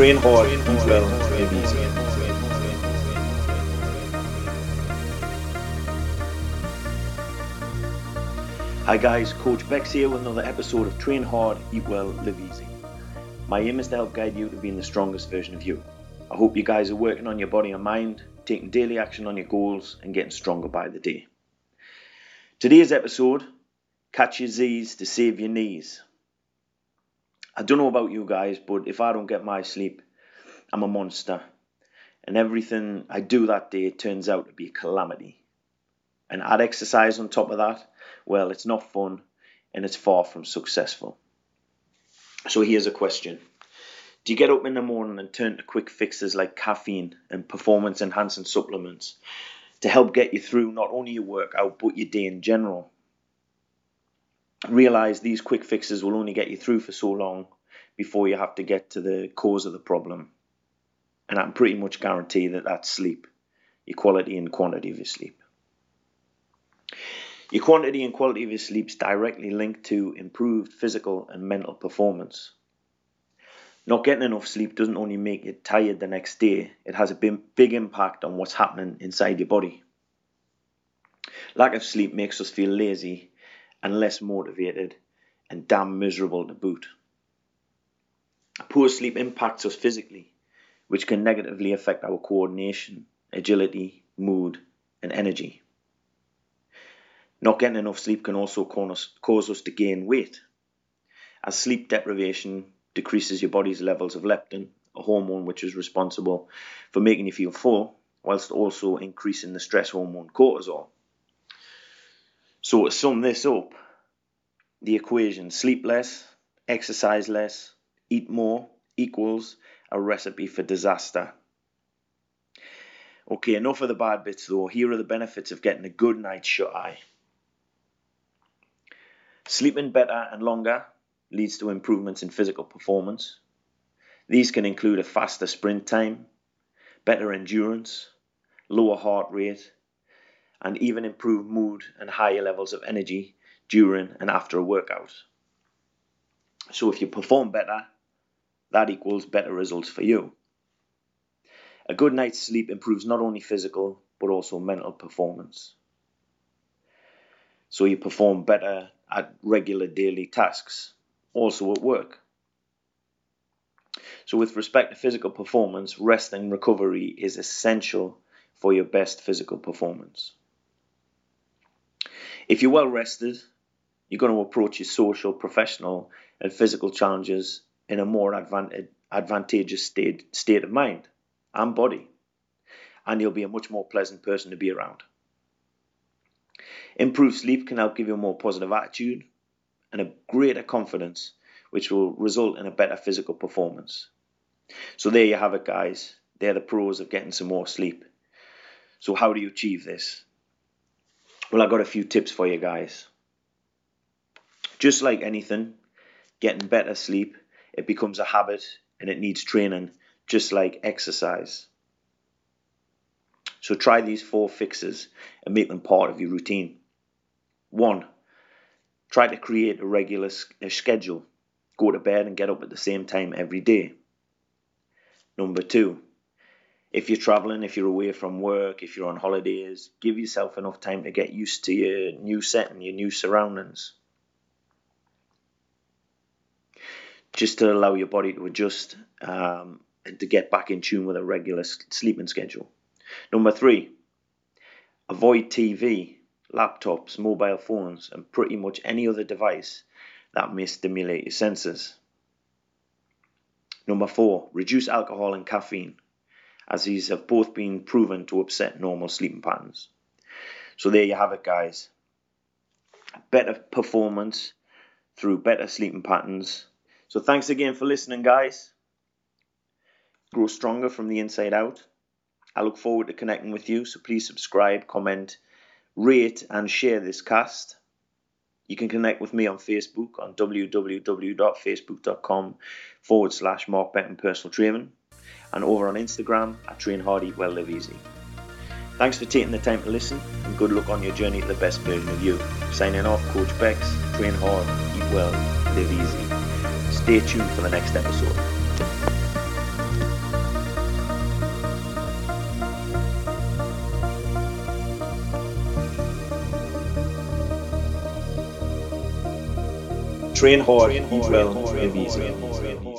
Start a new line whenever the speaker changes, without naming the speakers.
Train hard, eat well, easy. Hi guys, Coach Bex here with another episode of Train Hard, Eat Well, Live Easy. My aim is to help guide you to being the strongest version of you. I hope you guys are working on your body and mind, taking daily action on your goals, and getting stronger by the day. Today's episode Catch Your Z's to Save Your Knees. I don't know about you guys, but if I don't get my sleep, I'm a monster. And everything I do that day turns out to be a calamity. And add exercise on top of that, well, it's not fun and it's far from successful. So here's a question Do you get up in the morning and turn to quick fixes like caffeine and performance enhancing supplements to help get you through not only your workout but your day in general? Realize these quick fixes will only get you through for so long before you have to get to the cause of the problem. And I can pretty much guarantee that that's sleep, your quality and quantity of your sleep. Your quantity and quality of your sleep is directly linked to improved physical and mental performance. Not getting enough sleep doesn't only make you tired the next day, it has a big impact on what's happening inside your body. Lack of sleep makes us feel lazy and less motivated and damn miserable to boot. Poor sleep impacts us physically, which can negatively affect our coordination, agility, mood, and energy. Not getting enough sleep can also cause us to gain weight, as sleep deprivation decreases your body's levels of leptin, a hormone which is responsible for making you feel full, whilst also increasing the stress hormone cortisol. So, to sum this up, the equation sleep less, exercise less, eat more equals a recipe for disaster. Okay, enough of the bad bits though. Here are the benefits of getting a good night's shut eye. Sleeping better and longer leads to improvements in physical performance. These can include a faster sprint time, better endurance, lower heart rate, and even improve mood and higher levels of energy during and after a workout. So if you perform better, that equals better results for you. A good night's sleep improves not only physical but also mental performance. So you perform better at regular daily tasks, also at work. So, with respect to physical performance, rest and recovery is essential for your best physical performance. If you're well rested, you're going to approach your social, professional, and physical challenges in a more advantageous state, state of mind and body, and you'll be a much more pleasant person to be around. Improved sleep can help give you a more positive attitude and a greater confidence, which will result in a better physical performance. So, there you have it, guys. They're the pros of getting some more sleep. So, how do you achieve this? Well, I've got a few tips for you guys. Just like anything, getting better sleep it becomes a habit and it needs training, just like exercise. So try these four fixes and make them part of your routine. One, try to create a regular schedule. Go to bed and get up at the same time every day. Number two, if you're traveling, if you're away from work, if you're on holidays, give yourself enough time to get used to your new setting, your new surroundings. just to allow your body to adjust um, and to get back in tune with a regular sleeping schedule. Number three, avoid TV, laptops, mobile phones, and pretty much any other device that may stimulate your senses. Number four, reduce alcohol and caffeine, as these have both been proven to upset normal sleeping patterns. So there you have it, guys. Better performance through better sleeping patterns so thanks again for listening, guys. Grow stronger from the inside out. I look forward to connecting with you, so please subscribe, comment, rate, and share this cast. You can connect with me on Facebook on www.facebook.com forward slash Mark Benton Personal Training and over on Instagram at Train Hard Eat Well Live Easy. Thanks for taking the time to listen and good luck on your journey to the best version of you. Signing off, Coach Bex, train hard, eat well, live easy. Stay tuned for the next episode.
Train hard, train hard eat well, live easy.